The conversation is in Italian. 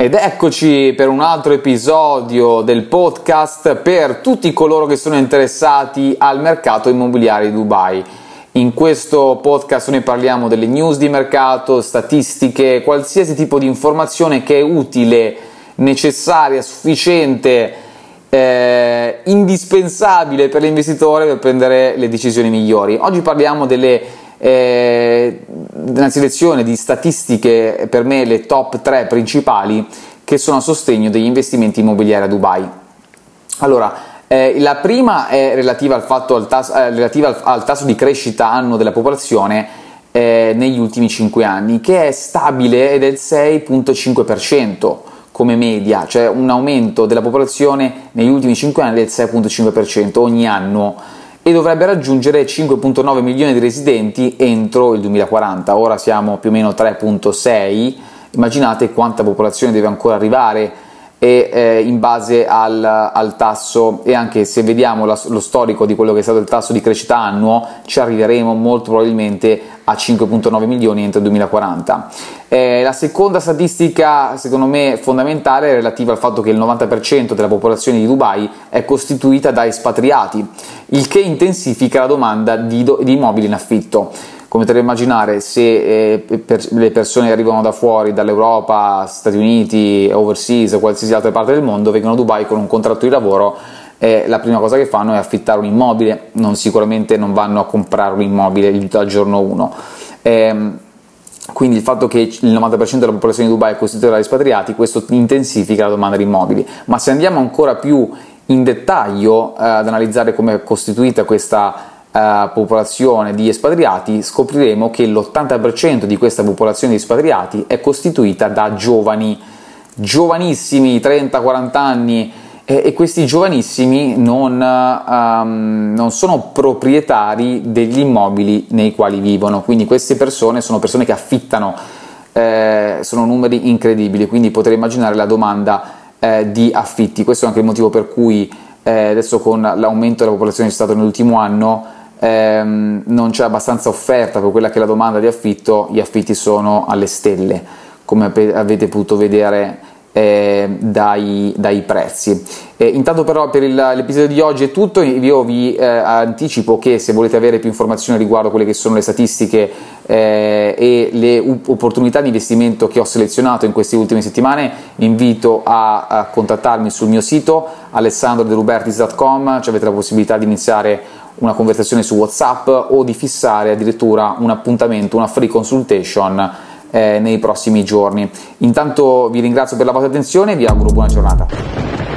Ed eccoci per un altro episodio del podcast per tutti coloro che sono interessati al mercato immobiliare di Dubai. In questo podcast noi parliamo delle news di mercato, statistiche, qualsiasi tipo di informazione che è utile, necessaria, sufficiente, eh, indispensabile per l'investitore per prendere le decisioni migliori. Oggi parliamo delle eh, una selezione di statistiche, per me le top 3 principali, che sono a sostegno degli investimenti immobiliari a Dubai. Allora, eh, la prima è relativa al, fatto, al, tasso, eh, relativa al, al tasso di crescita annuo della popolazione eh, negli ultimi 5 anni, che è stabile ed è del 6.5% come media, cioè un aumento della popolazione negli ultimi 5 anni del 6.5% ogni anno e dovrebbe raggiungere 5.9 milioni di residenti entro il 2040. Ora siamo più o meno 3.6, immaginate quanta popolazione deve ancora arrivare e eh, in base al, al, tasso e anche se vediamo la, lo storico di quello che è stato il tasso di crescita annuo ci arriveremo molto probabilmente a 5.9 milioni entro il 2040. Eh, la seconda statistica secondo me fondamentale è relativa al fatto che il 90% della popolazione di Dubai è costituita da espatriati, il che intensifica la domanda di, do, di immobili in affitto come potete immaginare, se eh, per, le persone arrivano da fuori, dall'Europa, Stati Uniti, overseas o qualsiasi altra parte del mondo, vengono a Dubai con un contratto di lavoro, eh, la prima cosa che fanno è affittare un immobile, non, sicuramente non vanno a comprare un immobile dal giorno 1. Eh, quindi il fatto che il 90% della popolazione di Dubai è costituita da espatriati, questo intensifica la domanda di immobili. Ma se andiamo ancora più in dettaglio eh, ad analizzare come è costituita questa eh, popolazione di espatriati, scopriremo che l'80% di questa popolazione di espatriati è costituita da giovani, giovanissimi, 30-40 anni, e, e questi giovanissimi non, um, non, sono proprietari degli immobili nei quali vivono, quindi queste persone sono persone che affittano, eh, sono numeri incredibili, quindi potrei immaginare la domanda eh, di affitti, questo è anche il motivo per cui eh, adesso con l'aumento della popolazione di Stato nell'ultimo anno ehm, non c'è abbastanza offerta. Per quella che è la domanda di affitto, gli affitti sono alle stelle, come avete potuto vedere eh, dai, dai, prezzi. Eh, intanto però per il, l'episodio di oggi è tutto, io vi eh, anticipo che se volete avere più informazioni riguardo quelle che sono le statistiche eh, e le opportunità di investimento che ho selezionato in queste ultime settimane, vi invito a, a contattarmi sul mio sito alessandroderubertis.com, cioè avete la possibilità di iniziare una conversazione su WhatsApp o di fissare addirittura un appuntamento, una free consultation eh, nei prossimi giorni. Intanto vi ringrazio per la vostra attenzione e vi auguro buona giornata.